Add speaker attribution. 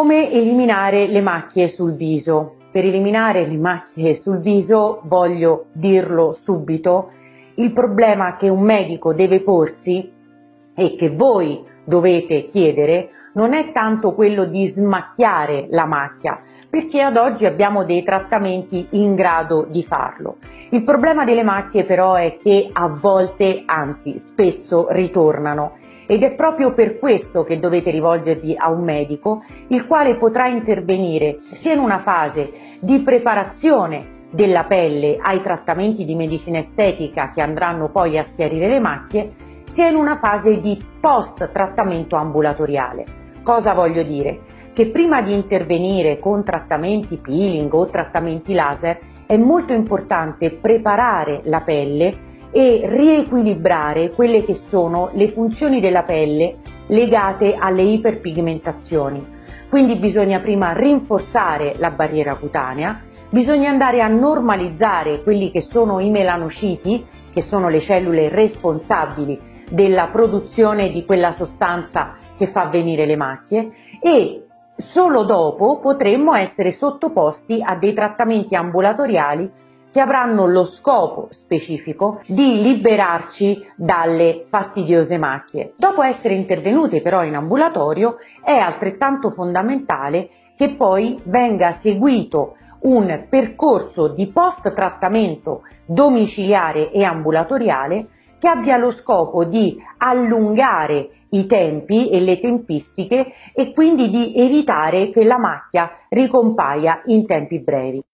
Speaker 1: Come eliminare le macchie sul viso? Per eliminare le macchie sul viso voglio dirlo subito, il problema che un medico deve porsi e che voi dovete chiedere non è tanto quello di smacchiare la macchia, perché ad oggi abbiamo dei trattamenti in grado di farlo. Il problema delle macchie però è che a volte, anzi spesso, ritornano ed è proprio per questo che dovete rivolgervi a un medico, il quale potrà intervenire sia in una fase di preparazione della pelle ai trattamenti di medicina estetica che andranno poi a schiarire le macchie, sia in una fase di post trattamento ambulatoriale. Cosa voglio dire? Che prima di intervenire con trattamenti peeling o trattamenti laser è molto importante preparare la pelle e riequilibrare quelle che sono le funzioni della pelle legate alle iperpigmentazioni. Quindi bisogna prima rinforzare la barriera cutanea, bisogna andare a normalizzare quelli che sono i melanociti, che sono le cellule responsabili della produzione di quella sostanza che fa venire le macchie e solo dopo potremmo essere sottoposti a dei trattamenti ambulatoriali che avranno lo scopo specifico di liberarci dalle fastidiose macchie. Dopo essere intervenuti però in ambulatorio è altrettanto fondamentale che poi venga seguito un percorso di post trattamento domiciliare e ambulatoriale che abbia lo scopo di allungare i tempi e le tempistiche e quindi di evitare che la macchia ricompaia in tempi brevi.